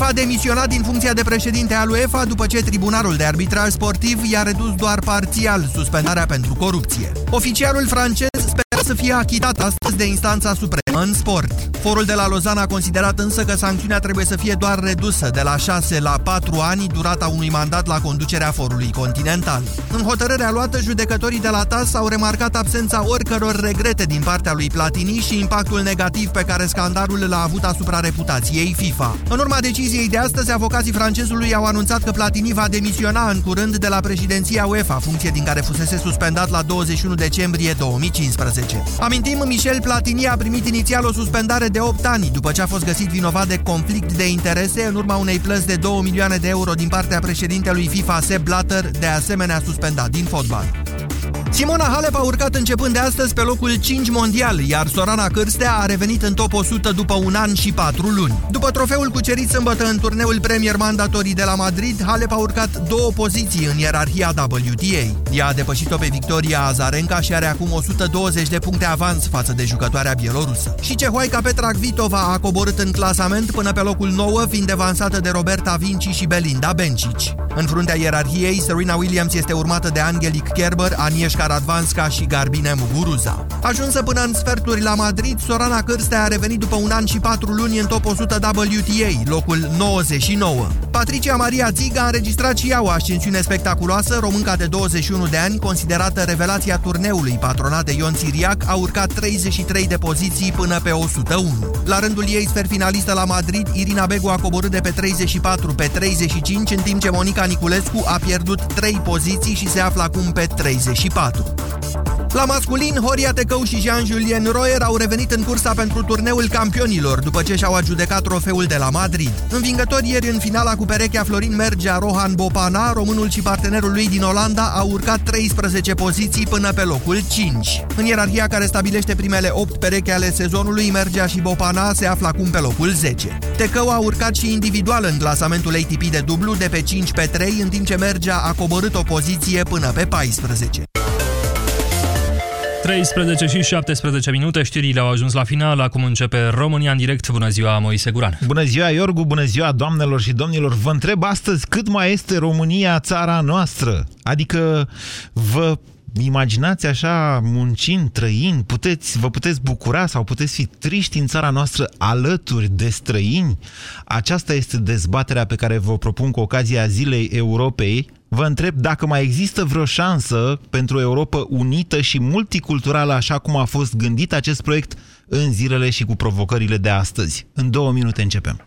va demisiona din funcția de președinte al UEFA după ce Tribunalul de Arbitraj Sportiv i-a redus doar parțial suspendarea pentru corupție. Oficialul francez speră să fie achitat astăzi de instanța supremă în sport. Forul de la Lozana a considerat însă că sancțiunea trebuie să fie doar redusă de la 6 la 4 ani durata unui mandat la conducerea forului continental. În hotărârea luată, judecătorii de la TAS au remarcat absența oricăror regrete din partea lui Platini și impactul negativ pe care scandalul l-a avut asupra reputației FIFA. În urma deciziei de astăzi, avocații francezului au anunțat că Platini va demisiona în curând de la președinția UEFA, funcție din care fusese suspendat la 21 decembrie 2015. Amintim, Michel Platini a primit inițial o suspendare de 8 ani după ce a fost găsit vinovat de conflict de interese în urma unei plăți de 2 milioane de euro din partea președintelui FIFA Sepp Blatter, de asemenea suspendat din fotbal. Simona Halep a urcat începând de astăzi pe locul 5 mondial, iar Sorana Cârstea a revenit în top 100 după un an și 4 luni. După trofeul cucerit sâmbătă în turneul Premier Mandatorii de la Madrid, Halep a urcat două poziții în ierarhia WTA. Ea a depășit-o pe Victoria Azarenka și are acum 120 de puncte avans față de jucătoarea bielorusă. Și cehoaica Petra Kvitova a coborât în clasament până pe locul 9, fiind devansată de Roberta Vinci și Belinda Bencic. În fruntea ierarhiei, Serena Williams este urmată de Angelic Kerber, Agnieszka Radvanska și Garbine Muguruza. Ajunsă până în sferturi la Madrid, Sorana Cârstea a revenit după un an și patru luni în top 100 WTA, locul 99. Patricia Maria Ziga a înregistrat și ea o ascensiune spectaculoasă, românca de 21 de ani, considerată revelația turneului patronat de Ion Siriac, a urcat 33 de poziții până pe 101. La rândul ei, sfer finalistă la Madrid, Irina Begu a coborât de pe 34 pe 35, în timp ce Monica Niculescu a pierdut 3 poziții și se află acum pe 34. La masculin, Horia Tecău și Jean-Julien Royer au revenit în cursa pentru turneul campionilor, după ce și-au adjudecat trofeul de la Madrid. Învingători ieri în finala cu perechea Florin Mergea Rohan Bopana, românul și partenerul lui din Olanda au urcat 13 poziții până pe locul 5. În ierarhia care stabilește primele 8 pereche ale sezonului, Mergea și Bopana se află acum pe locul 10. Tecău a urcat și individual în clasamentul ATP de dublu de pe 5 pe 3, în timp ce Mergea a coborât o poziție până pe 14. 13 și 17 minute, știrile au ajuns la final, acum începe România în direct. Bună ziua, Moise Guran. Bună ziua, Iorgu, bună ziua, doamnelor și domnilor. Vă întreb astăzi cât mai este România țara noastră? Adică vă imaginați așa, muncind, trăind, puteți, vă puteți bucura sau puteți fi triști în țara noastră alături de străini? Aceasta este dezbaterea pe care vă propun cu ocazia Zilei Europei. Vă întreb dacă mai există vreo șansă pentru o Europa unită și multiculturală, așa cum a fost gândit acest proiect în zilele și cu provocările de astăzi. În două minute începem.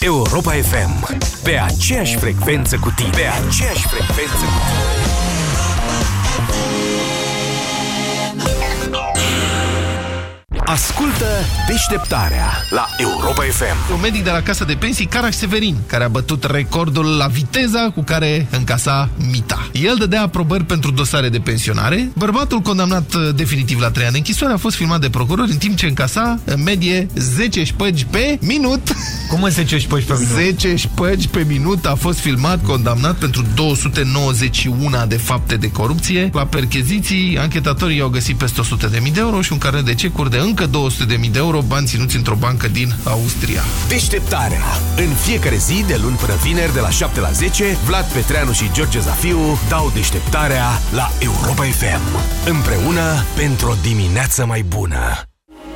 Europa FM. Pe aceeași frecvență cu tine. Pe aceeași frecvență cu tine. Ascultă deșteptarea la Europa FM. Un medic de la Casa de Pensii, Caraș Severin, care a bătut recordul la viteza cu care încasa mita. El dădea aprobări pentru dosare de pensionare. Bărbatul condamnat uh, definitiv la 3 ani de închisoare a fost filmat de procuror în timp ce încasa în medie 10 șpăgi pe minut. Cum în 10 șpăgi pe minut? 10 șpăgi pe minut a fost filmat, condamnat pentru 291 de fapte de corupție. La percheziții, anchetatorii au găsit peste 100.000 de euro și un carnet de cecuri de încă încă 200.000 de euro, bani ținuți într-o bancă din Austria. Deșteptarea. În fiecare zi, de luni până vineri, de la 7 la 10, Vlad Petreanu și George Zafiu dau deșteptarea la Europa FM. Împreună pentru o dimineață mai bună.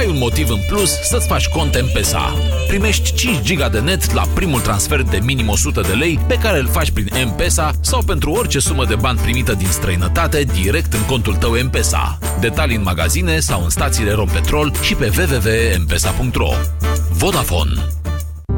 ai un motiv în plus să-ți faci cont M-Pesa. Primești 5 giga de net la primul transfer de minim 100 de lei pe care îl faci prin M-Pesa sau pentru orice sumă de bani primită din străinătate direct în contul tău M-Pesa. Detalii în magazine sau în stațiile Rompetrol și pe www.mpesa.ro Vodafone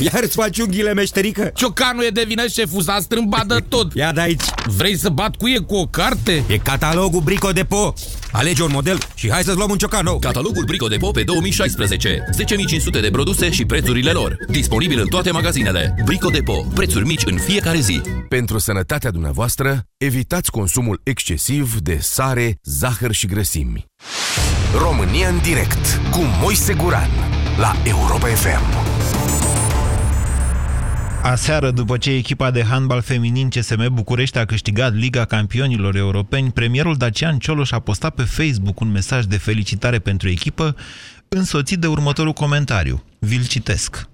Iar îți faci unghiile meșterică? Ciocanul e de vină, șeful, s-a strâmbat de tot. Ia de aici. Vrei să bat cu e cu o carte? E catalogul Brico Depo. Alege un model și hai să-ți luăm un ciocan nou. Catalogul Brico Depo pe 2016. 10.500 de produse și prețurile lor. Disponibil în toate magazinele. Brico Depo. Prețuri mici în fiecare zi. Pentru sănătatea dumneavoastră, evitați consumul excesiv de sare, zahăr și grăsimi. România în direct cu Moise Guran la Europa FM. Aseară, după ce echipa de handbal feminin CSM București a câștigat Liga Campionilor Europeni, premierul Dacian Cioloș a postat pe Facebook un mesaj de felicitare pentru echipă, însoțit de următorul comentariu. Vi-l citesc.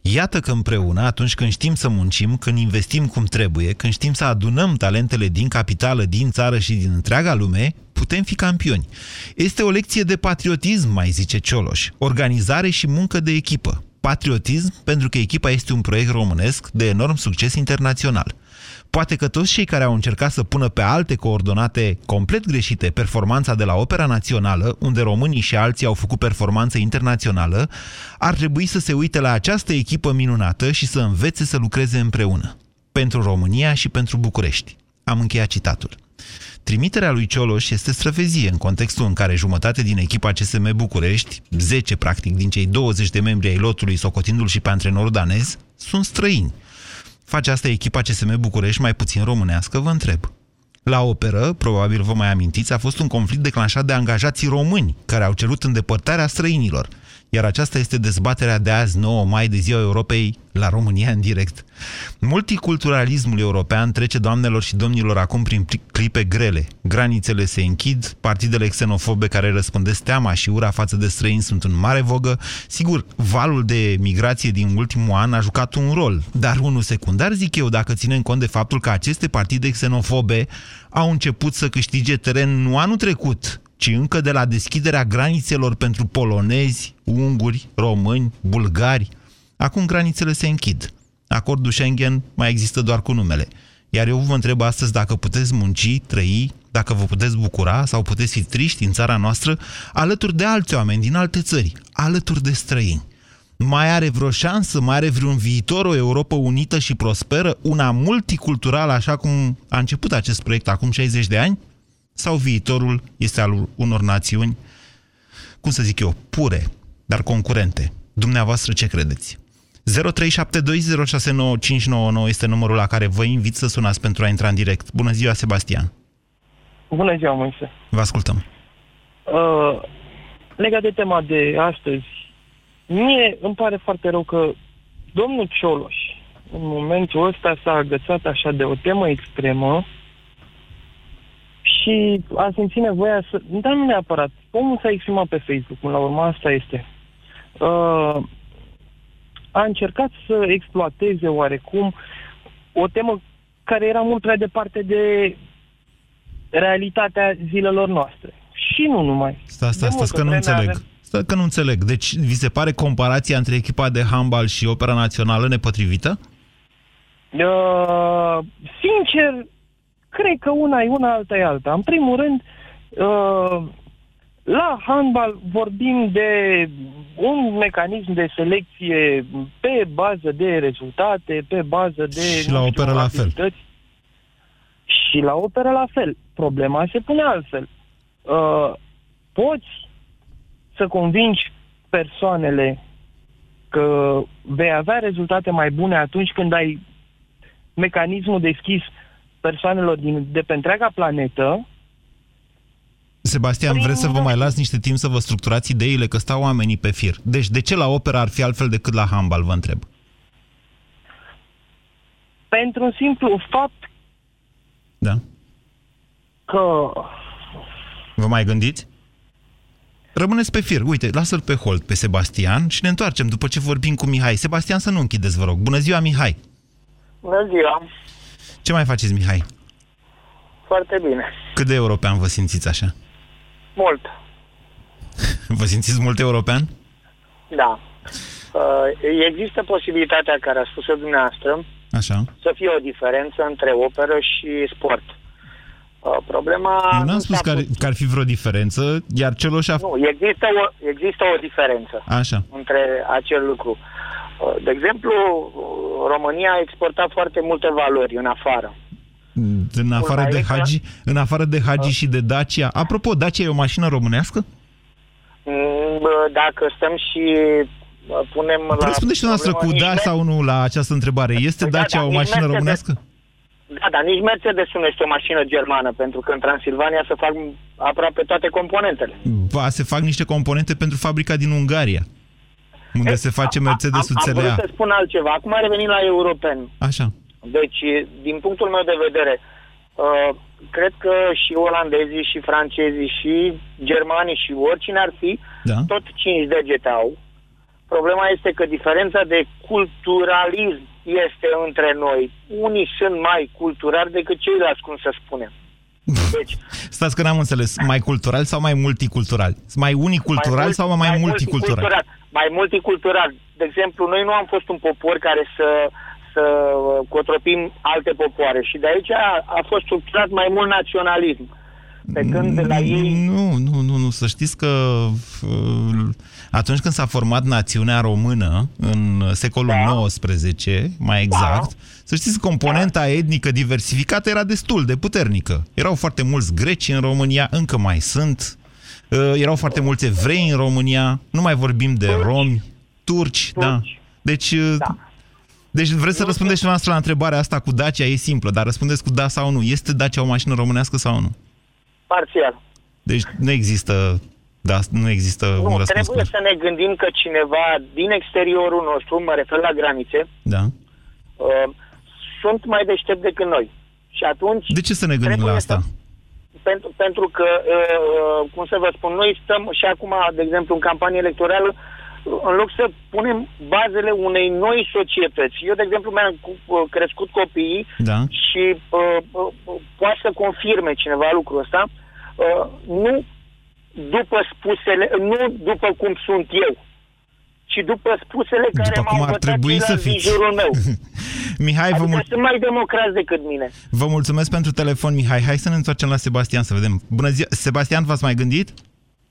Iată că împreună, atunci când știm să muncim, când investim cum trebuie, când știm să adunăm talentele din capitală, din țară și din întreaga lume, putem fi campioni. Este o lecție de patriotism, mai zice Cioloș, organizare și muncă de echipă. Patriotism pentru că echipa este un proiect românesc de enorm succes internațional. Poate că toți cei care au încercat să pună pe alte coordonate complet greșite performanța de la Opera Națională, unde românii și alții au făcut performanță internațională, ar trebui să se uite la această echipă minunată și să învețe să lucreze împreună. Pentru România și pentru București. Am încheiat citatul. Trimiterea lui Cioloș este străvezie în contextul în care jumătate din echipa CSM București, 10 practic din cei 20 de membri ai lotului, socotindu-l și pe antrenorul danez, sunt străini. Face asta echipa CSM București mai puțin românească, vă întreb. La operă, probabil vă mai amintiți, a fost un conflict declanșat de angajații români, care au cerut îndepărtarea străinilor – iar aceasta este dezbaterea de azi, 9 mai, de Ziua Europei, la România în direct. Multiculturalismul european trece, doamnelor și domnilor, acum prin clipe grele. Granițele se închid, partidele xenofobe care răspândesc teama și ura față de străini sunt în mare vogă. Sigur, valul de migrație din ultimul an a jucat un rol, dar unul secundar, zic eu, dacă ținem cont de faptul că aceste partide xenofobe au început să câștige teren nu anul trecut, ci încă de la deschiderea granițelor pentru polonezi, unguri, români, bulgari. Acum granițele se închid. Acordul Schengen mai există doar cu numele. Iar eu vă întreb astăzi dacă puteți munci, trăi, dacă vă puteți bucura sau puteți fi triști în țara noastră alături de alți oameni din alte țări, alături de străini. Mai are vreo șansă, mai are vreun viitor o Europa unită și prosperă, una multiculturală, așa cum a început acest proiect acum 60 de ani? Sau viitorul este al unor națiuni, cum să zic eu, pure, dar concurente? Dumneavoastră ce credeți? 0372069599 este numărul la care vă invit să sunați pentru a intra în direct. Bună ziua, Sebastian! Bună ziua, Moise! Vă ascultăm! Uh, legat de tema de astăzi, mie îmi pare foarte rău că domnul Cioloș, în momentul ăsta, s-a agățat așa de o temă extremă și a simțit nevoia să... Dar nu neapărat. Omul s-a exprimat pe Facebook, la urmă asta este. Uh, a încercat să exploateze oarecum o temă care era mult prea departe de realitatea zilelor noastre. Și nu numai. Stai, stai, stai, că nu înțeleg. Avem... Stai că nu înțeleg. Deci, vi se pare comparația între echipa de handbal și opera națională nepotrivită? Uh, sincer, Cred că una e una, alta e alta. În primul rând, uh, la handbal vorbim de un mecanism de selecție pe bază de rezultate, pe bază de... Și la operă la fel. Și la operă la fel. Problema se pune altfel. Uh, poți să convingi persoanele că vei avea rezultate mai bune atunci când ai mecanismul deschis persoanelor din, de pe întreaga planetă. Sebastian, prin... vreți să vă mai las niște timp să vă structurați ideile, că stau oamenii pe fir. Deci de ce la opera ar fi altfel decât la handbal, vă întreb? Pentru un simplu fapt da. că... Vă mai gândiți? Rămâneți pe fir. Uite, lasă-l pe hold pe Sebastian și ne întoarcem după ce vorbim cu Mihai. Sebastian, să nu închideți, vă rog. Bună ziua, Mihai! Bună ziua! Ce mai faceți, Mihai? Foarte bine. Cât de european vă simțiți așa? Mult. Vă simțiți mult european? Da. Uh, există posibilitatea, care a spus-o dumneavoastră, Așa. să fie o diferență între operă și sport. Uh, problema... Eu n-am spus că ar, că ar fi vreo diferență, iar celor și-a... Nu, există o, există o diferență Așa. între acel lucru. Uh, De exemplu, uh, România a exportat foarte multe valori în afară. În afară de Urmaica- Hagi, în afară de Hagi și de Dacia. Apropo, Dacia e o mașină românească? Mm, bă, Dacă stăm și uh, punem la... Răspunde și noastră cu problemă da nici sau nu la această întrebare. Este Da, Dacia da, o nici mașină Mercedes- românească? Da, dar nici Mercedes nu este o mașină germană, pentru că în Transilvania se fac aproape toate componentele. Ba, se fac niște componente pentru fabrica din Ungaria, unde se face Mercedes-ul Am, am vrut CLA. să spun altceva. Acum revenim la europeni. Așa. Deci, din punctul meu de vedere, uh, cred că și olandezii, și francezii, și germanii, și oricine ar fi, Da. tot cinci degete au. Problema este că diferența de culturalism este între noi. Unii sunt mai culturali decât ceilalți, cum să spunem. Deci, Stați că n-am înțeles. Mai cultural sau mai multicultural? Mai unicultural mult- sau mai, multicultural? Mai multicultural. De exemplu, noi nu am fost un popor care să, să uh, cotropim alte popoare și de aici a, a fost structurat mai mult naționalism. Pe când de la ei... Nu, nu, nu, nu. Să știți că uh, atunci când s-a format națiunea română, în secolul Da. XIX, mai exact, să știți că componenta etnică diversificată era destul de puternică. Erau foarte mulți greci în România, încă mai sunt. Uh, Erau foarte mulți evrei în România, nu mai vorbim de romi, turci, da. Deci, uh, deci vreți să răspundeți și noastră la întrebarea asta cu Dacia, e simplă, dar răspundeți cu da sau nu. Este Dacia o mașină românească sau nu? Parțial. Deci nu există, da, nu există un Nu, răspuns. trebuie clar. să ne gândim că cineva din exteriorul nostru, mă refer la granițe, Da. uh, sunt mai deștept decât noi. Și atunci... De ce să ne gândim la asta? Pentru, pentru că, uh, cum să vă spun, noi stăm și acum, de exemplu, în campanie electorală, în loc să punem bazele unei noi societăți. Eu, de exemplu, mi-am cu- uh, crescut copiii Da. și uh, uh, uh, poate să confirme cineva lucrul ăsta, uh, nu după spusele, nu după cum sunt eu, ci după spusele care După m-au cum ar învățat trebui să ceilalți din fiți. jurul meu. Mihai, vă, Adică mul- sunt mai democrați decât mine. vă mulțumesc pentru telefon, Mihai. Hai să ne întoarcem la Sebastian să vedem. Bună ziua! Sebastian, v-ați mai gândit?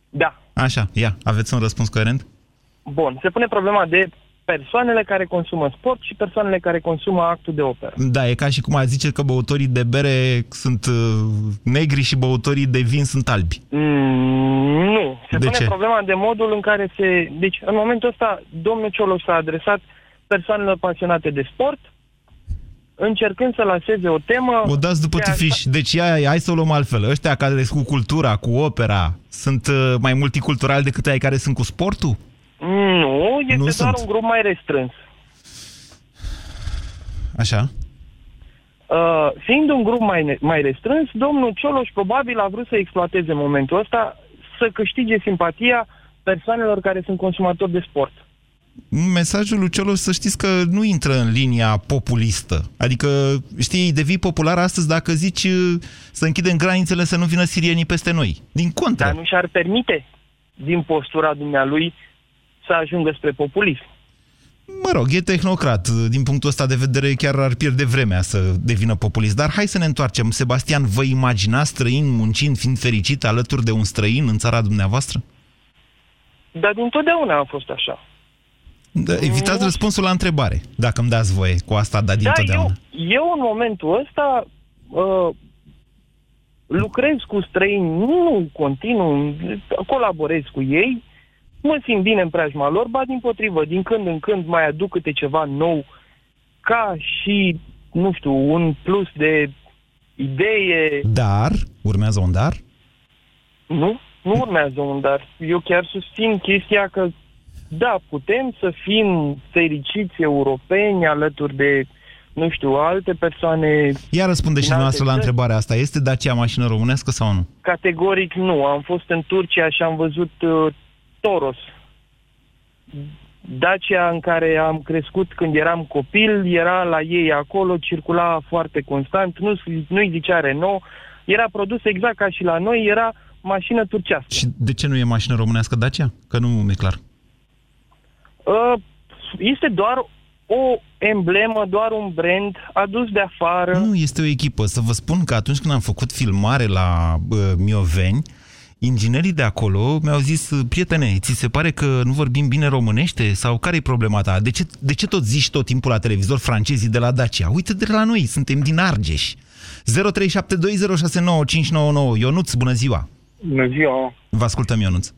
Da. Așa, ia, aveți un răspuns coerent? Bun, se pune problema de persoanele care consumă sport și persoanele care consumă actul de operă. Da, e ca și cum a zice că băutorii de bere sunt uh, negri și băutorii de vin sunt albi. Mm, nu. Se De pune ce? problema de modul în care se... Deci, în momentul ăsta, domnul Cioloș s-a adresat persoanelor pasionate de sport, încercând să lanseze o temă... O dați după de a- tufiș. Deci ia, hai să o luăm altfel. Ăștia care sunt cu cultura, cu opera, sunt uh, mai multiculturali decât ai care sunt cu sportul? Nu, este Nu doar sunt. un grup mai restrâns. Așa? Uh, fiind un grup mai, ne- mai restrâns, domnul Cioloș probabil a vrut să exploateze momentul ăsta, să câștige simpatia persoanelor care sunt consumatori de sport. Mesajul lui Cioloș să știți că nu intră în linia populistă. Adică, știi, devii popular astăzi dacă zici uh, să închidem granițele să nu vină sirienii peste noi. Din contră. Dar nu și-ar permite, din postura dumnealui, să ajungă spre populism. Mă rog, e tehnocrat. Din punctul ăsta de vedere chiar ar pierde vremea să devină populist. Dar hai să ne întoarcem. Sebastian, vă imaginați străin muncind, fiind fericit alături de un străin în țara dumneavoastră? Dar dintotdeauna a fost așa. Da, evitați răspunsul la întrebare, dacă îmi dați voie cu asta, da, Da, dintotdeauna. eu, eu în momentul ăsta uh, lucrez cu străini, nu continuu, colaborez cu ei, mă simt bine în preajma lor, ba din potrivă, din când în când mai aduc câte ceva nou, ca și, nu știu, un plus de idee. Dar, urmează un dar, Nu, nu urmează un dar. Eu chiar susțin chestia că, da, putem să fim fericiți europeni alături de, nu știu, alte persoane. Ia răspunde și din alte dumneavoastră la țări. întrebarea asta. Este Dacia mașină românească sau nu? Categoric nu. Am fost în Turcia și am văzut uh, Toros. Dacia în care am crescut când eram copil, era la ei acolo, circula foarte constant, nu, nu-i zicea Renault, era produs exact ca și la noi, era mașină turcească. Și de ce nu e mașină românească Dacia? Că nu mi-e clar. Uh, este doar o emblemă, doar un brand adus de afară. Nu, este o echipă. Să vă spun că atunci când am făcut filmare la uh, Mioveni, Inginerii de acolo mi-au zis, prietene, ți se pare că nu vorbim bine românește? Sau care e problema ta? De ce, de ce tot zici tot timpul la televizor francezii de la Dacia? Uite de la noi, suntem din Argeș. 0372069599. Ionuț, bună ziua! Bună ziua! Vă ascultăm, Ionuț. Uh,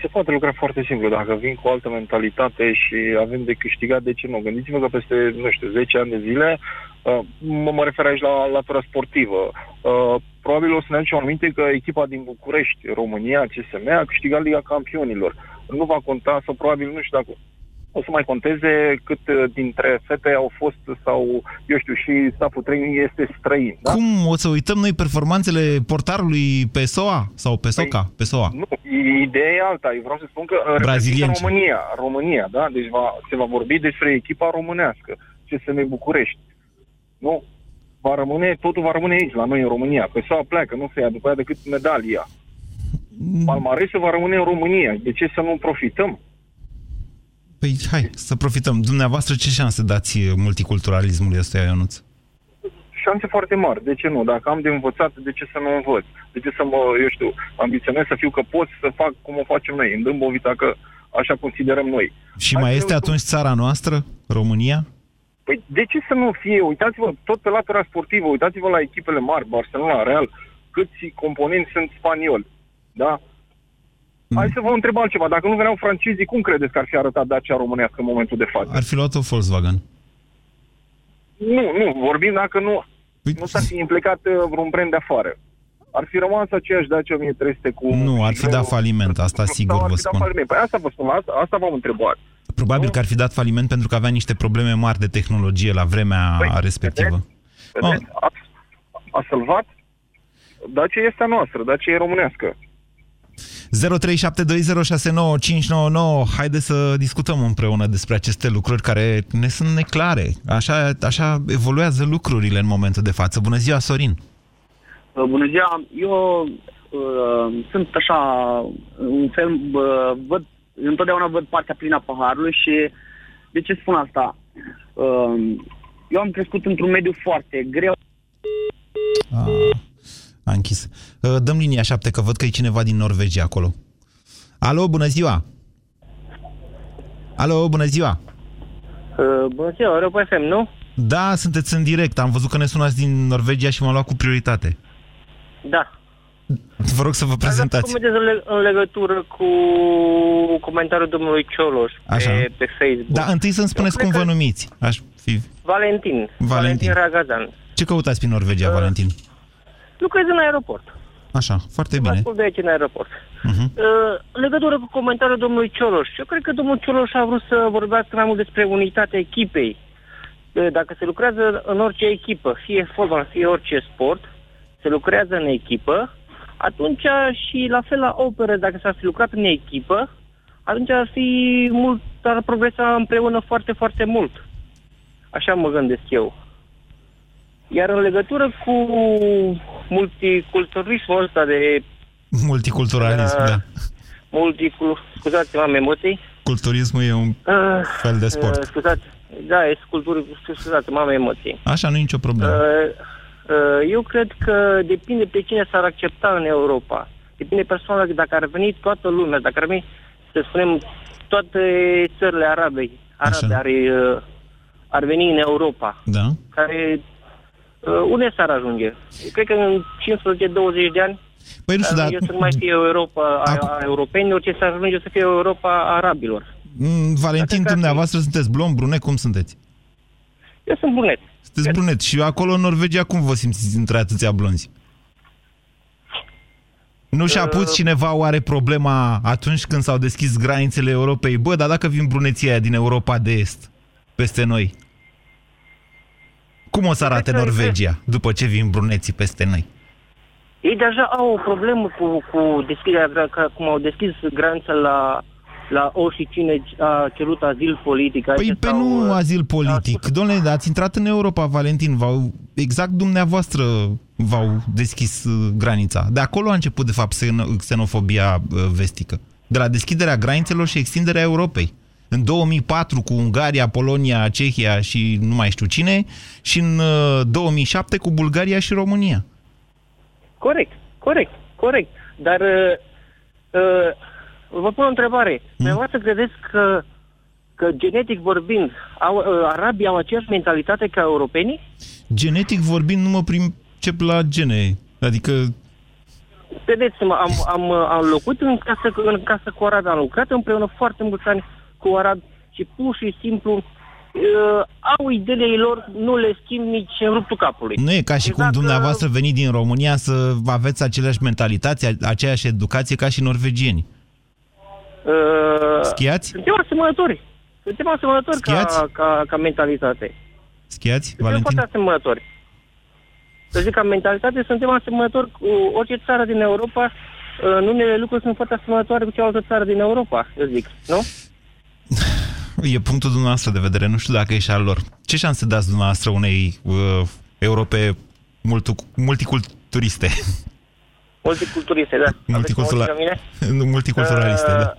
se poate lucra foarte simplu. Dacă vin cu o altă mentalitate și avem de câștigat, de ce nu? Gândiți-vă că peste, nu știu, 10 ani de zile, uh, mă, mă refer aici la latura sportivă, uh, probabil o să ne aducem aminte că echipa din București, România, CSM, a câștigat Liga Campionilor. Nu va conta, sau probabil, nu știu dacă o să mai conteze cât uh, dintre fete au fost sau, eu știu, și staful training este străin. Da? Cum o să uităm noi performanțele portarului pe SOA sau pe SOCA? Pe SOA. Nu, ideea e alta. Eu vreau să spun că uh, Brazilieni. reprezintă România, România, da? Deci va, se va vorbi despre echipa românească, CSM București. Nu? Va rămâne, totul va rămâne aici, la noi în România. Pe SOA pleacă, nu se ia după aia decât medalia. Palmaresul va rămâne în România. De ce să nu profităm? Păi hai, să profităm. Dumneavoastră ce șanse dați multiculturalismului ăsta, Ionuț? șanse foarte mari. De ce nu? Dacă am de învățat, de ce să nu învăț? De ce să mă, eu știu, ambiționez să fiu că pot să fac cum o facem noi, în Dâmbovita, că așa considerăm noi. Și mai este atunci țara noastră, România? Păi de ce să nu fie? Uitați-vă tot pe latura sportivă, uitați-vă la echipele mari, Barcelona, Real, câți componenți sunt spanioli. Da? Hai să vă întreb altceva. Dacă nu veneau francezii, cum credeți că ar fi arătat Dacia românească în momentul de față? Ar fi luat o Volkswagen. Nu, nu. Vorbim dacă nu, nu s-ar fi implicat uh, vreun brand de afară. Ar fi rămas aceeași Dacia 1300 cu... Nu, ar fi dat faliment, asta sigur Sau ar vă fi dat spun. faliment. Păi asta vă spun, asta, asta v-am întrebat. Probabil că ar fi dat faliment pentru că avea niște probleme mari de tehnologie la vremea respectivă. Vedeți? A, a salvat Dacia este a noastră, Dacia e românească. 0372069599. Haideți să discutăm împreună despre aceste lucruri care ne sunt neclare. Așa, așa evoluează lucrurile în momentul de față. Bună ziua, Sorin! Uh, Bună ziua! Eu uh, sunt așa, un fel, uh, văd, întotdeauna văd partea plină a paharului și de ce spun asta? Uh, eu am crescut într-un mediu foarte greu. A, a închis. Uh, Dăm linia 7, că văd că e cineva din Norvegia acolo. Alo, bună ziua! Alo, bună ziua! Uh, bună ziua, Europa FM, nu? Da, sunteți în direct. Am văzut că ne sunați din Norvegia și m-am luat cu prioritate. Da. Vă rog să vă prezentați. Cum vedeți în, leg- în legătură cu comentariul domnului Cioloș Așa. pe, pe Facebook? Da, întâi să-mi spuneți cum vă numiți. Aș fi... Valentin. Valentin. Ragazan. Ce căutați prin Norvegia, Valentin? Lucrez în aeroport. Așa, foarte Vă bine. ascult de aici în aeroport. Mhm. Uh, în legătură cu comentariul domnului Cioloș, eu cred că domnul Cioloș a vrut să vorbească mai mult despre unitatea echipei. Uh, Dacă se lucrează în orice echipă, fie fotbal, fie orice sport, se lucrează în echipă, atunci și la fel la operă, dacă s-ar fi lucrat în echipă, atunci ar fi mult, ar progresa împreună foarte, foarte mult. Așa mă gândesc eu. Iar în legătură cu multiculturalismul ăsta de Multiculturalism, Uh, da. multicul... Scuzați-mă, am emoții. Culturismul e un Uh, fel de sport. Uh, scuzați, da, e cultură, scuzați-mă, am emoții. Așa, nu e nicio problemă. Uh, uh, eu cred că depinde pe cine s-ar accepta în Europa. Depinde persoana, dacă ar veni toată lumea, dacă ar veni, să spunem, toate țările arabe, arabe ar, uh, ar veni în Europa, Da? care uh, unde s-ar ajunge? Eu cred că în 15-20 de ani Păi nu știu, dar... eu să nu mai fie Europa a, a europenilor, ci să ajunge să fie Europa a arabilor. Mm, Valentin, dumneavoastră sunteți blond, brunet, cum sunteți? Eu sunt brunet. Sunteți brunet. Și acolo, în Norvegia, cum vă simțiți între atâția blonzi? Nu și-a pus Uh, cineva oare problema atunci când s-au deschis granițele Europei? Bă, dar dacă vin bruneții aia din Europa de Est peste noi? Cum o să arate Norvegia după ce vin bruneții peste noi? Ei deja au o problemă cu, cu deschiderea, că cum au deschis granița la, la oricine a cerut azil politic. Păi aici pe sau, nu uh, azil politic. Domnule, ați intrat în Europa, Valentin. V-au, exact dumneavoastră v-au deschis uh, granița. De acolo a început, de fapt, xeno- xenofobia uh, vestică. De la deschiderea granițelor și extinderea Europei. În 2004 cu Ungaria, Polonia, Cehia și nu mai știu cine și în uh, 2007 cu Bulgaria și România. Corect, corect, corect. Dar uh, uh, vă pun o întrebare. Mm. să credeți că, că genetic vorbind, au, uh, arabii au aceeași mentalitate ca europenii? Genetic vorbind, nu mă pricep la gene. Adică Vedeți-mă, am, am, am locuit în casă, în casă cu arabi, am lucrat împreună foarte mulți ani cu arabi și pur și simplu uh, au ideile lor, nu le schimb nici în ruptul capului. Nu e ca și exact, cum dumneavoastră veniți din România să aveți aceleași mentalitate, aceeași educație ca și norvegieni. Uh, Schiați? Suntem asemănători. Suntem asemănători ca, ca, ca mentalitate. Schiați, Suntem Valentin? foarte asemănători. Să zic, ca mentalitate suntem asemănători cu orice țară din Europa. În unele lucruri sunt foarte asemănătoare cu cealaltă țară din Europa, eu zic, nu? E punctul dumneavoastră de vedere, nu știu dacă e și al lor. Ce șanse dați dumneavoastră unei uh, Europe multu- multiculturiste? Multiculturiste, da. Multicultura... Aveți Multiculturaliste, Uh, da.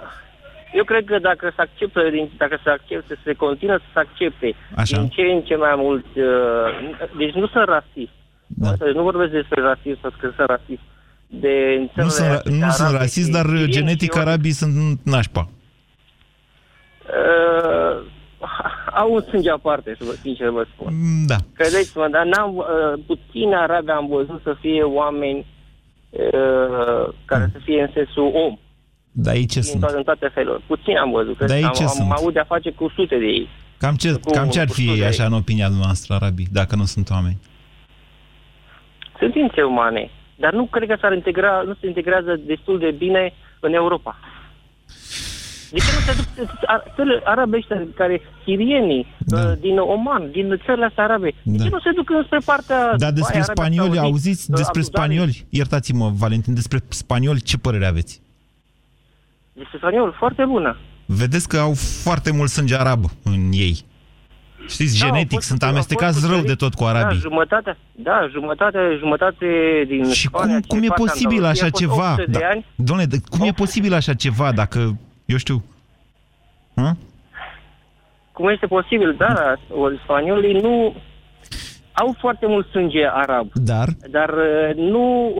Eu cred că dacă se acceptă, din- dacă se accepte, se continuă să se accepte Așa. din ce în ce mai mult, uh, deci nu sunt rasist. Da. Nu vorbesc despre rasism, să că sunt rasist. De în Nu țările sunt, ra- acestea nu sunt arabe rasist, și dar sirieni genetic și ori- arabii sunt nașpa. Uh, au un sânge aparte, să vă sincer vă spun. Mm, Da. Credeți-mă, dar n-am, uh, puțin arabe am văzut să fie oameni uh, care să fie în sensul om. Dar ei ce Din sunt? toate, în toate felurile. Puțin am văzut. Dar ei am, ce am, sunt? am avut de-a face cu sute de ei. Cam ce, Cu- cam ce ar cu fi ei, scuze. așa, în opinia noastră, arabii, dacă nu sunt oameni? Sunt ființe umane, dar nu cred că s-ar integra, nu se integrează destul de bine în Europa. De ce nu se duc a- țările arabe ăștia care, sirienii, da. din Oman, din țările astea arabe, de ce Da. nu se duc înspre partea... Dar despre Dubai, Arabia spanioli, Saudită, auziți despre Abu Dhabi? spanioli? Iertați-mă, Valentin, despre spanioli ce părere aveți? Despre spaniol, foarte bună. Vedeți că au foarte mult sânge arab în ei. Știți, Da, au genetic, fost- sunt au amestecați fost rău de cuceriți. tot cu arabii. Da, jumătate, da, jumătate, jumătate din Și Spania, cum, cum e partea posibil Andaluzia, așa a fost ceva? 800 de Da, ani. Doamne, de- cum e posibil așa ceva dacă, eu știu... Hă? Cum este posibil, da, ori spaniolii nu au foarte mult sânge arab, Dar? dar uh, nu,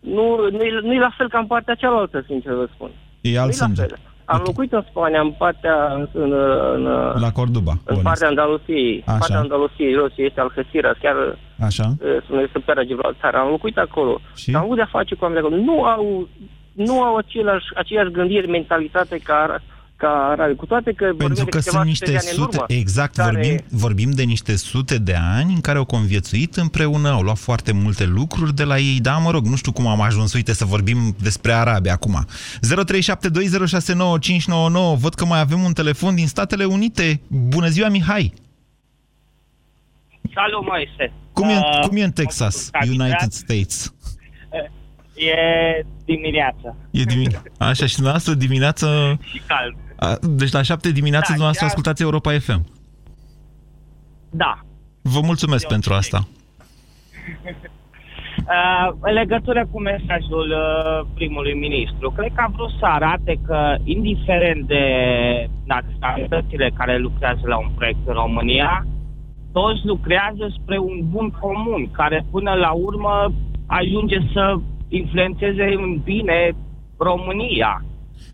nu, nu, e, nu e la fel ca în partea cealaltă, sincer vă spun. E alt Nu-i la sânge. fel. Am locuit în Spania, în partea, în, în, în, La Cordoba. în bănuiesc. partea Andalusiei. Așa. Partea Andalusiei, jos, este Algeciras, chiar Așa? uh, este pe Gibraltar. Am locuit acolo. Și? Am avut de-a face cu oameni de acolo. Nu au, nu au același, aceeași gândire, mentalitate ca, ara- ca arabi. Cu toate că vorbim Pentru de că câteva sunt sute de niște ani în sute, urmă, exact, care- vorbim, vorbim de niște sute de ani în care au conviețuit împreună, au luat foarte multe lucruri de la ei, da, mă rog, nu știu cum am ajuns, uite, să vorbim despre arabi acum. 0372069599, văd că mai avem un telefon din Statele Unite. Bună ziua, Mihai! Salut, Moise. Cum e, Uh, cum e în Texas, United States? E dimineața. E dimine- Așa, și dumneavoastră dimineață... Și cald. A, deci la șapte dimineața Da, dumneavoastră chiar- ascultați Europa FM. Da. Vă mulțumesc pentru asta. Uh, în legătură cu mesajul uh, primului ministru, cred că a vrut să arate că, indiferent de naționalitățile care lucrează la un proiect în România, toți lucrează spre un bun comun, care până la urmă ajunge să influențeze în bine România.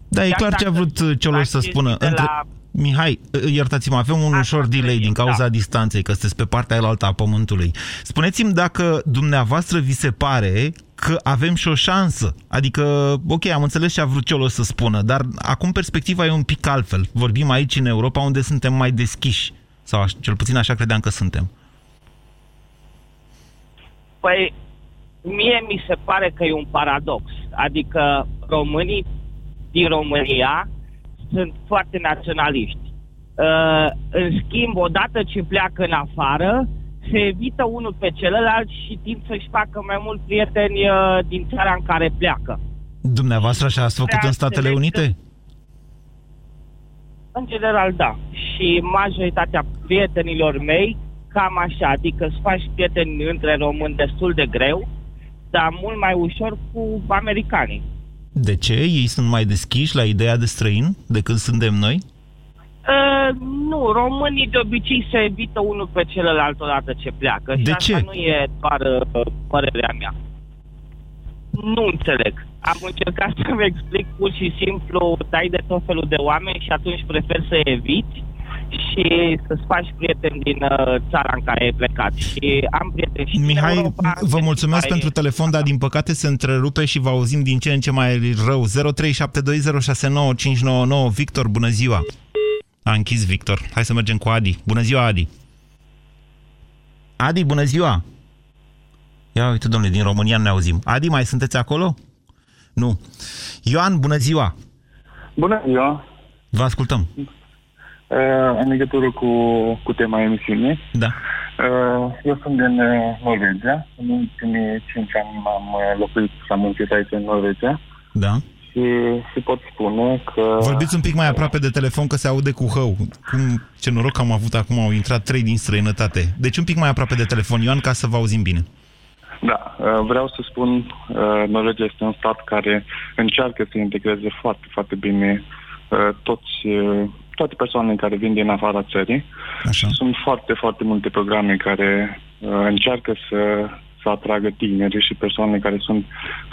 Da, e Chiar clar ce a dacă vrut uh, Cioloș să faceți spună. de Între... la- Mihai, uh, iertați-mă, avem un ușor delay din cauza da. distanței, că sunteți pe partea aia a pământului. Spuneți-mi dacă dumneavoastră vi se pare că avem și o șansă. Adică, ok, am înțeles ce a vrut Cioloș să spună, dar acum perspectiva e un pic altfel. Vorbim aici în Europa unde suntem mai deschiși. Sau aș- cel puțin așa credeam că suntem. Păi, mie mi se pare că e un paradox. Adică românii din România sunt foarte naționaliști. Uh, în schimb, odată ce pleacă în afară, se evită unul pe celălalt și timp să-și facă mai mulți prieteni uh, din țara în care pleacă. Dumneavoastră așa ați făcut în Statele Unite? În general, da. Și majoritatea prietenilor mei, cam așa, adică îți faci prieteni între români destul de greu, dar mult mai ușor cu americanii. De ce? Ei sunt mai deschiși la ideea de străin decât suntem noi? Uh, nu, românii de obicei se evită unul pe celălalt odată ce pleacă. De și ce? asta nu e doar uh, părerea mea. nu înțeleg. Am încercat să-mi explic pur și simplu, dai de tot felul de oameni și atunci prefer să eviți și să-ți faci prieteni din uh, țara în care ai plecat. Și am prieteni și din Mihai, Europa, vă mulțumesc care- pentru telefon, dar din păcate se întrerupe și vă auzim din ce în ce mai rău. 0372069599. Victor, bună ziua! A închis Victor. Hai să mergem cu Adi. Bună ziua, Adi! Adi, bună ziua! Ia uite, domnule, din România nu ne auzim. Adi, mai sunteți acolo? Nu. Ioan, bună ziua! Bună ziua! Vă ascultăm. Uh, în legătură cu, cu tema emisiunii. Da. Uh, eu sunt din uh, Norvegia. În ultimii 5 ani am uh, locuit și am muncit aici în Norvegia. Da. Și, și pot spune că... Vorbiți un pic mai aproape de telefon că se aude cu hău. Cum, ce noroc că am avut acum, au intrat trei din străinătate. Deci un pic mai aproape de telefon, Ioan, ca să vă auzim bine. Da, uh, vreau să spun, uh, Norvegia este un stat care încearcă să integreze foarte, foarte bine uh, toți, uh, toate persoanele care vin din afara țării. Așa. Sunt foarte, foarte multe programe care uh, încearcă să, să atragă tineri și persoane care sunt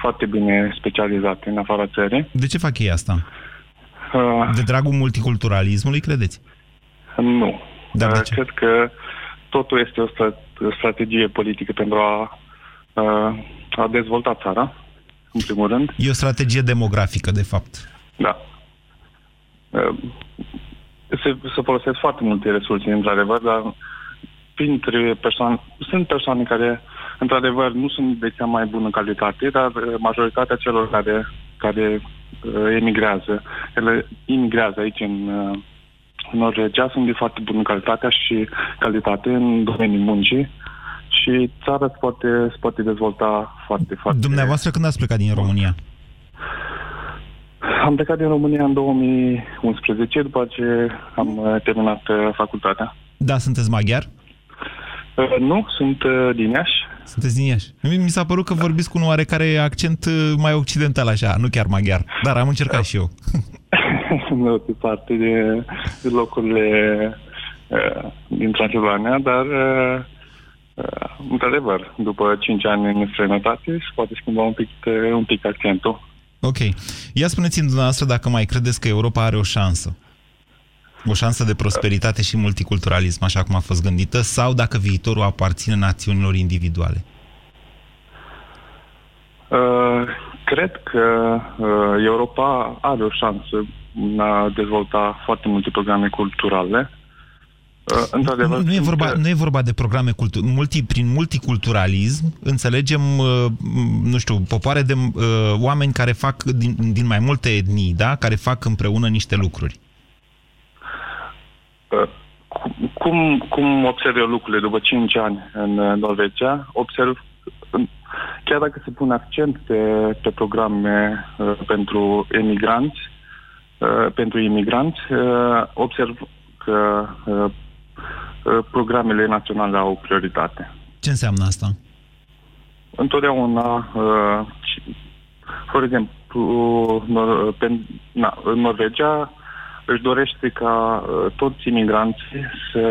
foarte bine specializate în afara țării. De ce fac ei asta? Uh, De dragul multiculturalismului, credeți? nu. Dar de Uh, ce? Cred că totul este o stra- o strategie politică pentru a, uh, a dezvolta țara, în primul rând. E o strategie demografică, de fapt. Da. Uh, Se, se folosesc foarte multe resurse, într-adevăr, dar printre persoane, sunt persoane care, într-adevăr, nu sunt de cea mai bună calitate, dar uh, majoritatea celor care, care uh, emigrează, ele imigrează aici în, uh, în Norvegia, sunt de foarte bună calitate și calitate în domeniul muncii și țara se poate, se poate dezvolta foarte, foarte... Dumneavoastră când ați plecat din România? Am plecat din România în 2011, după ce am uh, terminat uh, facultatea. Da, sunteți maghiar? Uh, Nu, sunt uh, din Iași. Sunteți din Iași. Mi mi s-a părut că vorbiți cu un oarecare accent uh, mai occidental, așa, nu chiar maghiar. Dar am încercat și eu. nu pe parte de, de locurile uh, din Transilvania, dar uh, uh, într-adevăr, după 5 ani în străinătate, se poate schimba un pic, uh, un pic accentul. Ok. Ia spuneți-mi dumneavoastră dacă mai credeți că Europa are o șansă. O șansă de prosperitate și multiculturalism, așa cum a fost gândită, sau dacă viitorul aparține națiunilor individuale. Uh, cred că uh, Europa are o șansă în a dezvolta foarte multe programe culturale. Uh, într-adevăr, Nu, nu, e sunt, vorba, uh, nu e vorba de programe cultu- multi, prin multiculturalism înțelegem, uh, m, nu știu, popoare de uh, oameni care fac din, din mai multe etnii, da? care fac împreună niște lucruri. Uh, cum- cum, cum observ eu lucrurile după 5 ani în uh, Norvegia? Observ, uh, chiar dacă se pune accent pe, pe programe uh, pentru emigranți, uh, pentru imigranți, uh, observ că uh, uh, programele naționale au prioritate. Ce înseamnă asta? întotdeauna, uh, ci- for exemplu, nor, pe, na, în Norvegia își dorește ca uh, toți imigranții să,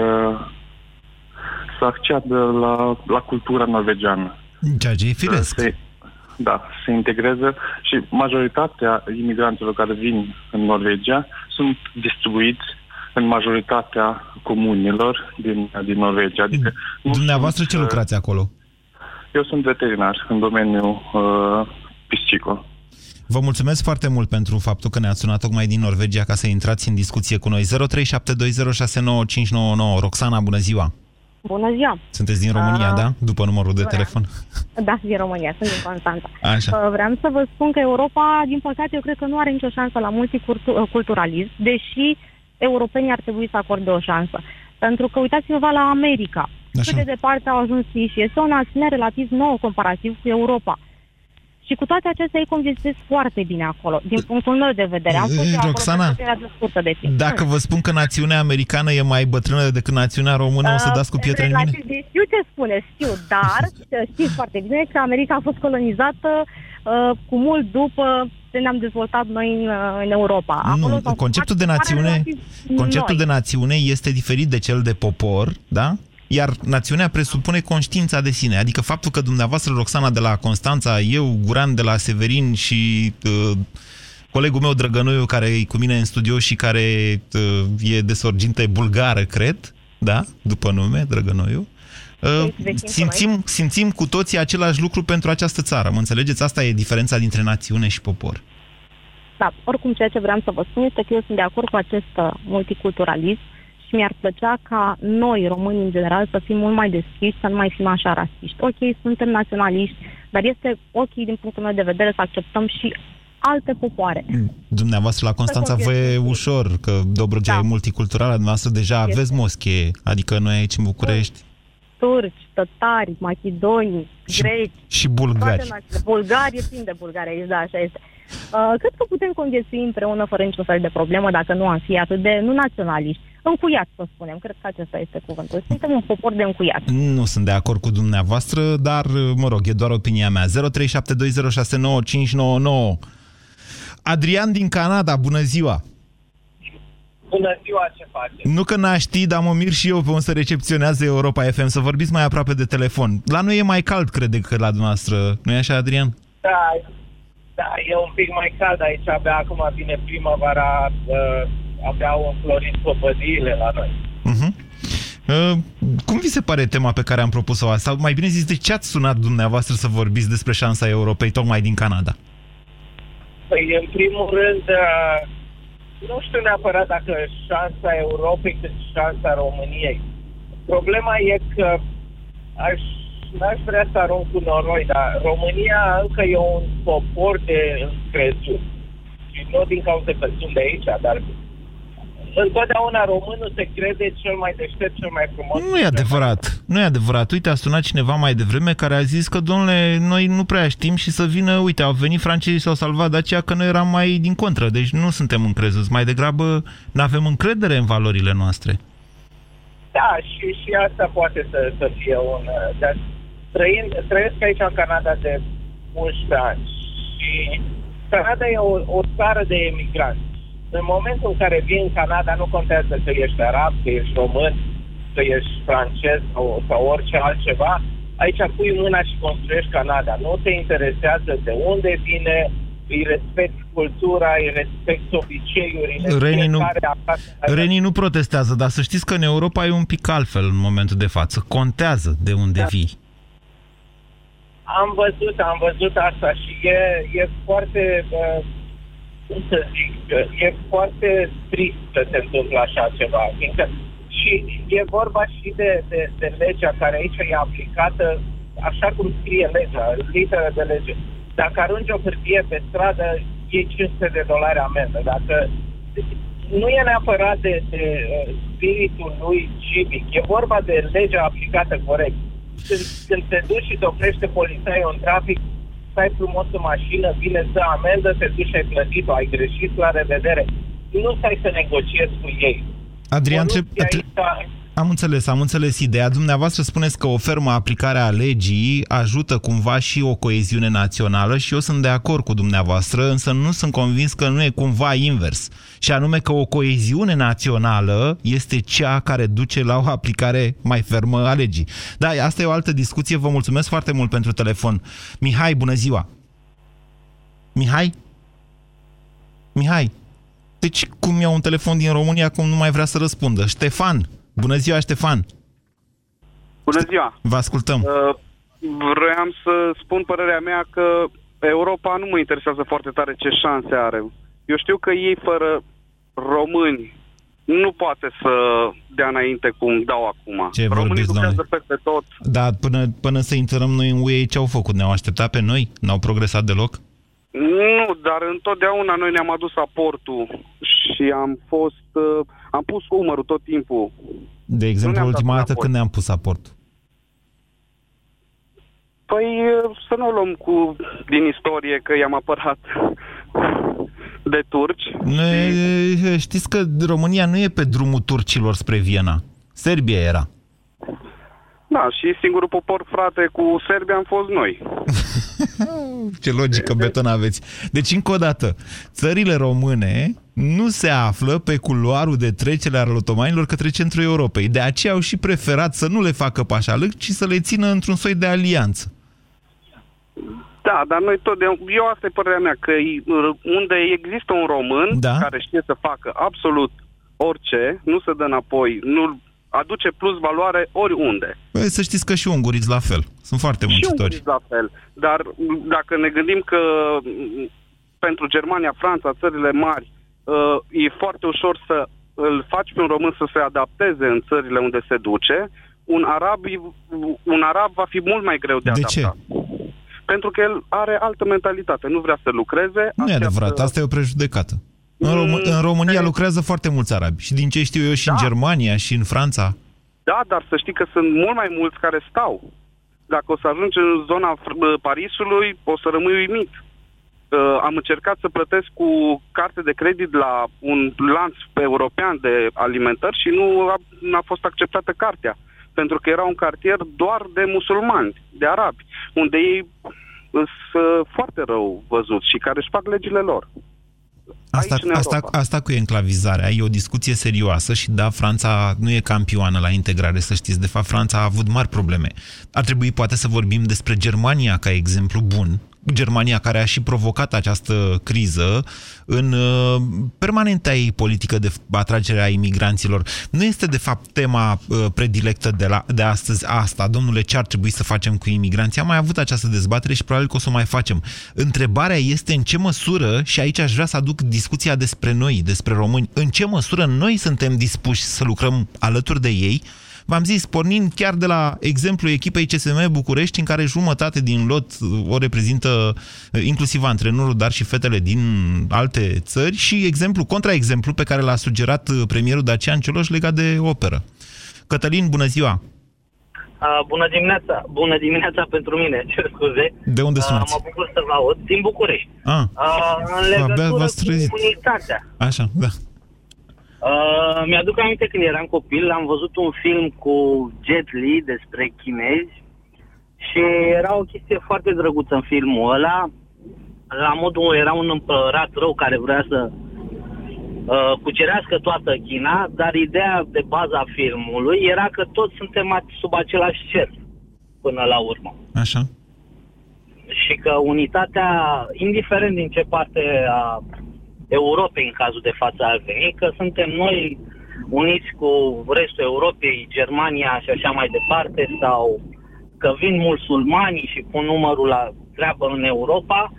să acceadă la, la cultura norvegiană. Ceea ce e firesc. Se, da, se integrează și majoritatea imigranților care vin în Norvegia sunt distribuiți în majoritatea comunilor din, din Norvegia. Adică nu Dumneavoastră sunt, ce uh, lucrați acolo? Eu sunt veterinar în domeniul uh, piscicol. Vă mulțumesc foarte mult pentru faptul că ne-ați sunat tocmai din Norvegia ca să intrați în discuție cu noi. 0372069599. Roxana, bună ziua! Bună ziua! Sunteți din România, Ah, da? După numărul de bună. telefon. Da, din România, sunt din Constanța. Așa. Uh, Vreau să vă spun că Europa, din păcate, eu cred că nu are nicio șansă la multiculturalism, deși europenii ar trebui să acorde o șansă. Pentru că uitați-vă la America. Așa. Cât de departe au ajuns ei și este o națiune relativ nouă comparativ cu Europa. Și cu toate acestea ei conviețuiesc foarte bine acolo, din punctul meu de vedere. Am fost eu acolo Roxana, pentru o perioadă scurtă de timp. Dacă vă spun că națiunea americană e mai bătrână decât națiunea română, o să dați cu pietre în mine? Relativ, Uh, Știu ce spune, știu, dar știți foarte bine că America a fost colonizată uh, cu mult după ce ne-am dezvoltat noi în, uh, în Europa. Acolo Nu, s-au conceptul de format popoare națiune, relativ conceptul noi. de națiune este diferit de cel de popor, da? Iar națiunea presupune conștiința de sine, adică faptul că dumneavoastră, Roxana de la Constanța, eu, Guran de la Severin și uh, colegul meu, Drăgănoiu, care e cu mine în studio și care uh, e de sorginte bulgară, cred, da, după nume, Drăgănoiu, uh, simțim, simțim cu toții același lucru pentru această țară. Mă înțelegeți? Asta e diferența dintre națiune și popor. Da, oricum ceea ce vreau să vă spun este că eu sunt de acord cu acest uh, multiculturalism și mi-ar plăcea ca noi, români în general, să fim mult mai deschiși, să nu mai fim așa rasiști. Ok, suntem naționaliști, dar este ok din punctul meu de vedere să acceptăm și alte popoare. Dumneavoastră la Constanța vă e ușor, că Dobrogea da. e multiculturală, dumneavoastră deja este. aveți moschee, adică noi aici în București. Turci, tătari, machidoni, și, greci. Și bulgari. Bulgari, e plin de bulgari aici, da, așa este. Uh, cred că putem conviețui împreună fără niciun fel de problemă dacă nu am fi atât de, nu naționaliști, încuiați, să spunem. Cred că acesta este cuvântul. Suntem un popor de încuiat. Nu sunt de acord cu dumneavoastră, dar, mă rog, e doar opinia mea. 0372069599. Adrian din Canada, bună ziua! Bună ziua, ce faci? Nu că n-aș ști, dar mă mir și eu pe unde să recepționează Europa FM, să vorbiți mai aproape de telefon. La noi e mai cald, cred, decât la dumneavoastră. nu e așa, Adrian? Da, da, e un pic mai cald aici, abia acum vine primăvara, uh, abia au înflorit păpădiile la noi. Uh-huh. Uh, cum vi se pare tema pe care am propus-o asta? Sau mai bine zis, de ce ați sunat dumneavoastră să vorbiți despre șansa Europei tocmai din Canada? Păi, în primul rând, uh, nu știu neapărat dacă șansa Europei cât șansa României. Problema e că aș, n-aș vrea să arunc cu noroi, dar România încă e un popor de încrezut. Și nu din cauza că sunt de aici, dar întotdeauna românul se crede cel mai deștept, cel mai frumos. Nu e adevărat. Nu e adevărat. Uite, a sunat cineva mai devreme care a zis că, domnule, noi nu prea știm și să vină, uite, au venit francezii s-au salvat de aceea că noi eram mai din contră. Deci nu suntem încrezuți. Mai degrabă nu avem încredere în valorile noastre. Da, și, și asta poate să, să fie un... Dar trăind, trăiesc aici în Canada de 11 ani și Canada e o, o țară de emigranți în momentul în care vii în Canada, nu contează că ești arab, că ești român, că ești francez sau, sau orice altceva, aici pui mâna și construiești Canada. Nu te interesează de unde vine, îi respecti cultura, îi respecti obiceiurile. Renii nu, Renii nu protestează, dar să știți că în Europa e un pic altfel în momentul de față. Contează de unde da. vii. Am văzut, am văzut asta și e, e foarte uh, cum să zic, e foarte trist să se întâmplă așa ceva. Fiindcă și e vorba și de, de, de legea care aici e aplicată așa cum scrie legea, literă de lege. Dacă arunci o hârtie pe stradă, e 500 de dolari amendă. Dacă nu e neapărat de, de uh, spiritul lui civic, e vorba de legea aplicată corect. Când, când te duci și te oprește polițaiul în trafic, stai frumos în mașină, vine să amendă, te duci, ai plătit ai greșit, la revedere. Nu stai să negociezi cu ei. Adrian, tre- tre- am înțeles, am înțeles ideea. Dumneavoastră spuneți că o fermă aplicare a legii ajută cumva și o coeziune națională și eu sunt de acord cu dumneavoastră, însă nu sunt convins că nu e cumva invers. Și anume că o coeziune națională este cea care duce la o aplicare mai fermă a legii. Da, asta e o altă discuție. Vă mulțumesc foarte mult pentru telefon. Mihai, bună ziua! Mihai? Mihai? Deci cum iau un telefon din România, cum nu mai vrea să răspundă? Ștefan, Bună ziua, Ștefan! Bună ziua! Vă ascultăm! Uh, vreau să spun părerea mea că Europa nu mă interesează foarte tare ce șanse are. Eu știu că ei fără români nu poate să dea înainte cum dau acum. Ce Românii vorbiți, lucrează doamne? peste tot. Da, până, până să intrăm noi în UE, ce au făcut? Ne-au așteptat pe noi? N-au progresat deloc? Nu, dar întotdeauna noi ne-am adus aportul și am fost... Uh, am pus umărul tot timpul. De exemplu, ultima dată când ne-am pus aport? Păi să nu o luăm cu, din istorie că i-am apărat de turci. Ne, știți că România nu e pe drumul turcilor spre Viena. Serbia era. Da, și singurul popor, frate, cu Serbia am fost noi. Ce logică beton aveți. Deci, încă o dată, țările române nu se află pe culoarul de trecere al otomanilor către centrul Europei. De aceea au și preferat să nu le facă pașalâc, ci să le țină într-un soi de alianță. Da, dar noi tot de... Eu asta e părerea mea, că unde există un român da? care știe să facă absolut orice, nu se dă înapoi, nu aduce plus valoare oriunde. Păi, să știți că și unguriți la fel. Sunt foarte muncitori. Și la fel. Dar dacă ne gândim că pentru Germania, Franța, țările mari, uh, e foarte ușor să îl faci pe un român să se adapteze în țările unde se duce, un arab, un arab va fi mult mai greu de, de adaptat. Ce? Pentru că el are altă mentalitate, nu vrea să lucreze. Nu e adevărat, asta e o prejudecată. În, Rom- în România lucrează foarte mulți arabi și din ce știu eu și da. în Germania și în Franța. Da, dar să știi că sunt mult mai mulți care stau. Dacă o să ajungi în zona Parisului, o să rămâi uimit. Uh, am încercat să plătesc cu carte de credit la un lanț european de alimentări și nu a, a fost acceptată cartea. Pentru că era un cartier doar de musulmani, de arabi, unde ei sunt uh, foarte rău văzuți și care își fac legile lor. Asta, asta, asta cu enclavizarea e o discuție serioasă și da, Franța nu e campioană la integrare, să știți. De fapt, Franța a avut mari probleme. Ar trebui poate să vorbim despre Germania ca exemplu bun, Germania care a și provocat această criză în uh, permanenta ei politică de atragere a imigranților. Nu este de fapt tema uh, predilectă de, la, de astăzi asta, domnule, ce ar trebui să facem cu imigranții? Am mai avut această dezbatere și probabil că o să o mai facem. Întrebarea este în ce măsură, și aici aș vrea să aduc discuția despre noi, despre români, în ce măsură noi suntem dispuși să lucrăm alături de ei, V-am zis, pornind chiar de la exemplu echipei CSM București, în care jumătate din lot o reprezintă eh, inclusiv antrenorul, dar și fetele din alte țări și exemplu, contraexemplu pe care l-a sugerat eh, premierul Dacian Cioloș legat de operă. Cătălin, bună ziua! Uh, bună dimineața! Bună dimineața pentru mine, cer scuze. De unde sunați? Uh, mă bucur să vă aud. Din București. Ah. Uh, în legătură cu unitatea. Așa, da. Uh, mi-aduc aminte când eram copil, am văzut un film cu Jet Li despre chinezi și era o chestie foarte drăguță în filmul ăla. La modul era un împărat rău care vrea să uh, cucerească toată China, dar ideea de bază a filmului era că toți suntem sub același cer până la urmă. Așa. Și că unitatea, indiferent din ce parte a Europei în cazul de față ar veni, că suntem noi uniți cu restul Europei, Germania și așa mai departe, sau că vin musulmanii și pun numărul la treabă în Europa,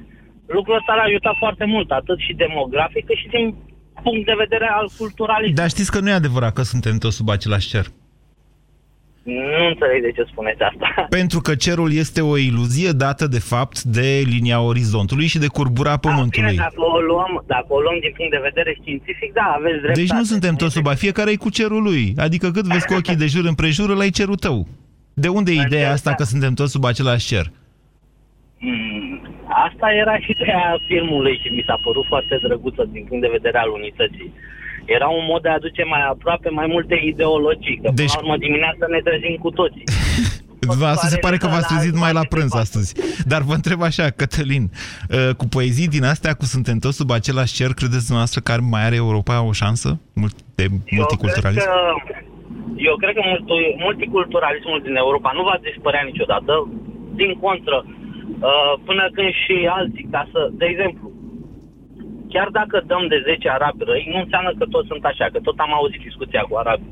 lucrul ăsta ar ajuta foarte mult, atât și demografic, cât și din punct de vedere al culturalismului. Dar știți că nu e adevărat că suntem toți sub același cer. Nu înțeleg de ce spuneți asta. Pentru că cerul este o iluzie dată de fapt de linia orizontului și de curbura pământului. Da, bine, dacă, o luăm, dacă o luăm din punct de vedere științific, da, aveți dreptate. Deci nu suntem toți sub fiecare e cu cerul lui. Adică cât vezi cu ochii de jur împrejur, ăla e cerul tău. De unde e ideea asta că suntem toți sub același cer? Hmm, asta era și ideea filmului și mi s-a părut foarte drăguță din punct de vedere al unității. Era un mod de a aduce mai aproape mai multe ideologii, că deci... până la urmă dimineața ne trezim cu toții. Asta se pare că v-ați trezit mai la prânz astăzi. Dar vă întreb așa, Cătălin, uh, cu poezii din astea, cu Suntem toți sub același cer, credeți dumneavoastră că mai are Europa o șansă de multiculturalism? Eu cred că, eu cred că multiculturalismul din Europa nu va dispărea niciodată. Din contră, uh, până când și alții, ca să, de exemplu, chiar dacă dăm de 10 arabi răi, nu înseamnă că toți sunt așa, că tot am auzit discuția cu arabi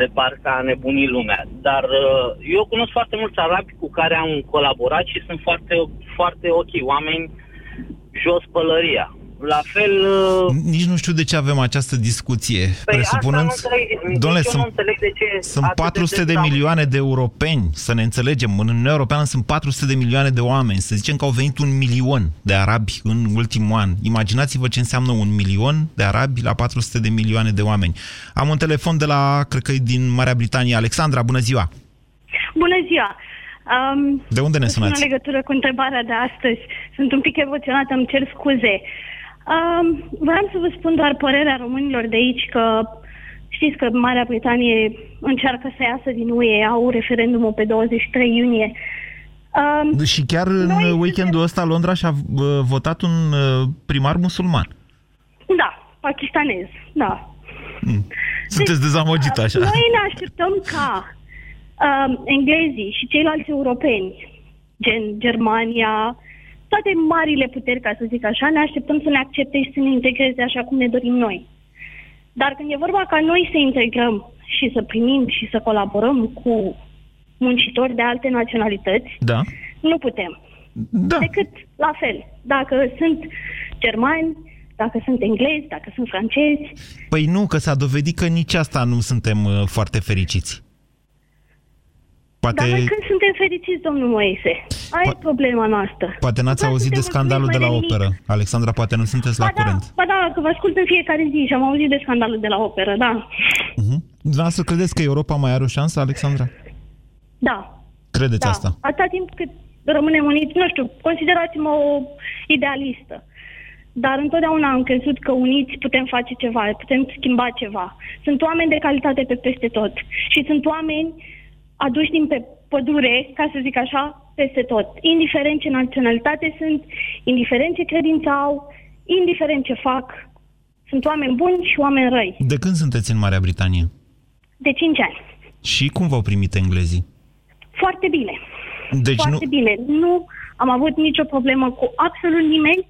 de parcă a nebunit lumea. Dar uh, eu cunosc foarte mulți arabi cu care am colaborat și sunt foarte, foarte ok, oameni jos pălăria. La fel... Uh, Nici nu știu de ce avem această discuție. Păi presupunând... Domnule, sunt, de ce sunt 400 de, de milioane de europeni, să ne înțelegem. În Uniunea Europeană sunt 400 de milioane de oameni. Să zicem că au venit un milion de arabi în ultimul an. Imaginați-vă ce înseamnă un milion de arabi la 400 de milioane de oameni. Am un telefon de la, cred că din Marea Britanie. Alexandra, bună ziua! Bună ziua! Um, de unde ne sunați? În legătură cu întrebarea de astăzi. Sunt un pic emoționată, îmi cer scuze. Um, vreau să vă spun doar părerea românilor de aici că știți că Marea Britanie încearcă să iasă din UE, au referendumul pe 23 iunie. Um, și chiar în weekendul ăsta Londra și-a votat un uh, primar musulman. Da, pakistanez, da. Sunteți dezamăgit așa. Noi ne așteptăm ca uh, englezii și ceilalți europeni, gen Germania, toate marile puteri, ca să zic așa, ne așteptăm să ne accepte și să ne integreze așa cum ne dorim noi. Dar când e vorba ca noi să integrăm și să primim și să colaborăm cu muncitori de alte naționalități, Da. nu putem. Da. Decât la fel. Dacă sunt germani, dacă sunt englezi, dacă sunt francezi, Păi nu, că s-a dovedit că nici asta nu suntem uh, foarte fericiți. Poate, dar noi când suntem fericiți, domnul Moise? Aia e problema noastră. poate n-ați Doar auzit de suntem scandalul de la mulțumiți mai de operă. Alexandra, poate nu sunteți la Ba da, curent. ba da, că vă ascult în fiecare zi și am auzit de scandalul de la operă, da. Uh-huh. Dumneavoastră credeți că Europa mai are o șansă, Alexandra? Da, Credeți da. asta? Atâta timp cât rămânem uniți, nu știu, considerați-mă o idealistă. Dar întotdeauna am crezut că uniți putem face ceva, putem schimba ceva. Sunt oameni de calitate pe peste tot. Și sunt oameni aduși din pe pădure, ca să zic așa, peste tot. Indiferent ce naționalitate sunt, indiferent ce credință au, indiferent ce fac. Sunt oameni buni și oameni răi. De când sunteți în Marea Britanie? De 5 ani. Și cum v-au primit englezii? Foarte bine. Deci Foarte nu... bine. Nu am avut nicio problemă cu absolut nimeni.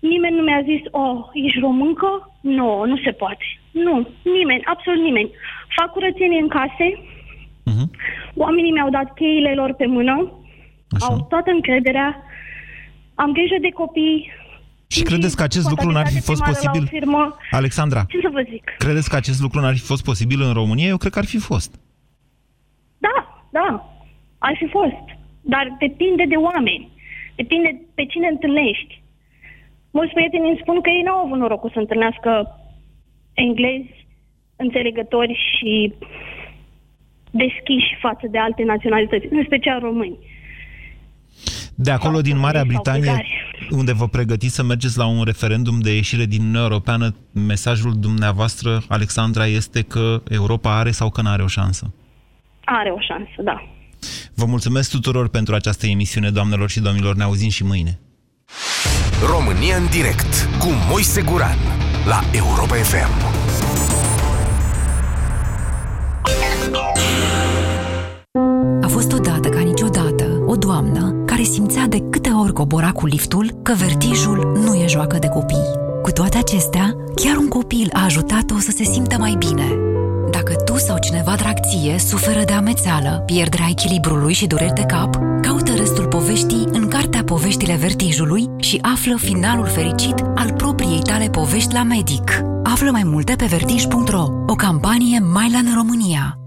Nimeni nu mi-a zis, oh, ești româncă? Nu, nu se poate. Nu, nimeni, absolut nimeni. Fac curățenie în case, Mhm. oamenii mi-au dat cheile lor pe mână, Așa. au toată încrederea, am grijă de copii. Și credeți că acest lucru n-ar fi fost Contabilitate primară posibil? La o firmă. Alexandra, Ce să vă zic? credeți că acest lucru n-ar fi fost posibil în România? Eu cred că ar fi fost. Da, da, ar fi fost. Dar depinde de oameni. Depinde pe cine întâlnești. Mulți prieteni îmi spun că ei n-au avut norocul să întâlnească englezi, înțelegători și deschiși față de alte naționalități, în special români. De acolo, din Marea sau Britanie, bulgari. unde vă pregătiți să mergeți la un referendum de ieșire din Uniunea Europeană, mesajul dumneavoastră, Alexandra, este că Europa are sau că nu are o șansă? Are o șansă, da. Vă mulțumesc tuturor pentru această emisiune, doamnelor și domnilor. Ne auzim și mâine. România în direct cu Moise Guran la Europa FM. A fost odată ca niciodată o doamnă care simțea de câte ori cobora cu liftul că vertijul nu e joacă de copii. Cu toate acestea, chiar un copil a ajutat-o să se simtă mai bine. Dacă tu sau cineva drag ție suferă de amețeală, pierderea echilibrului și dureri de cap, caută restul poveștii în cartea Poveștile Vertijului și află finalul fericit al propriei tale povești la medic. Află mai multe pe vertij.ro, o campanie Mylan România.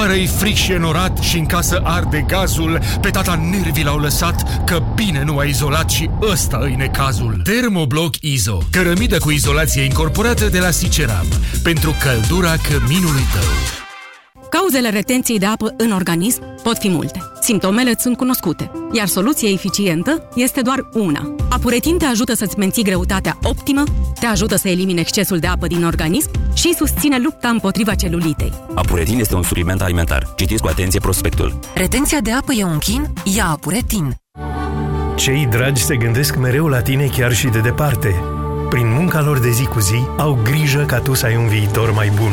Afară e fric și enorat și în casă arde gazul Pe tata nervii l-au lăsat că bine nu a izolat și ăsta îi necazul. Termobloc Izo, cărămidă cu izolație incorporată de la Siceram Pentru căldura căminului tău Cauzele retenției de apă în organism pot fi multe. Simptomele îți sunt cunoscute, iar soluția eficientă este doar una. Apuretin te ajută să-ți menții greutatea optimă, te ajută să elimine excesul de apă din organism și susține lupta împotriva celulitei. Apuretin este un supliment alimentar. Citiți cu atenție prospectul. Retenția de apă e un chin? Ia Apuretin. Cei dragi se gândesc mereu la tine chiar și de departe. Prin munca lor de zi cu zi, au grijă ca tu să ai un viitor mai bun.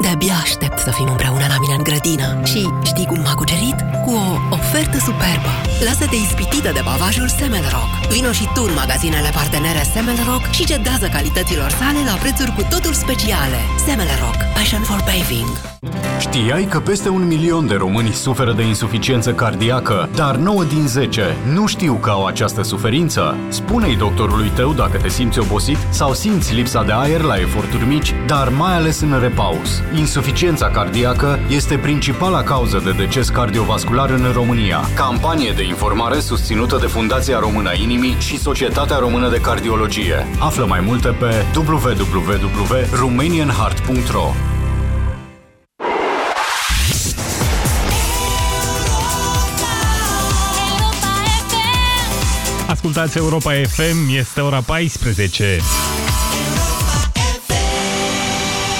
De-abia aștept să fim împreună la mine în grădină. Și știi cum m-a cucerit? Cu o ofertă superbă. Lasă-te ispitită de pavajul Semelrock. Vino și tu în magazinele partenere Semelrock și cedează calităților sale la prețuri cu totul speciale. Semelrock. Passion for paving. Știai că peste un milion de români suferă de insuficiență cardiacă, dar 9 din 10 nu știu că au această suferință? Spune-i doctorului tău dacă te simți obosit sau simți lipsa de aer la eforturi mici, dar mai ales în repaus. Insuficiența cardiacă este principala cauză de deces cardiovascular în România. România. Campanie de informare susținută de Fundația Română a Inimii și Societatea Română de Cardiologie. Află mai multe pe www.romanianheart.ro Ascultați Europa FM, este ora 14.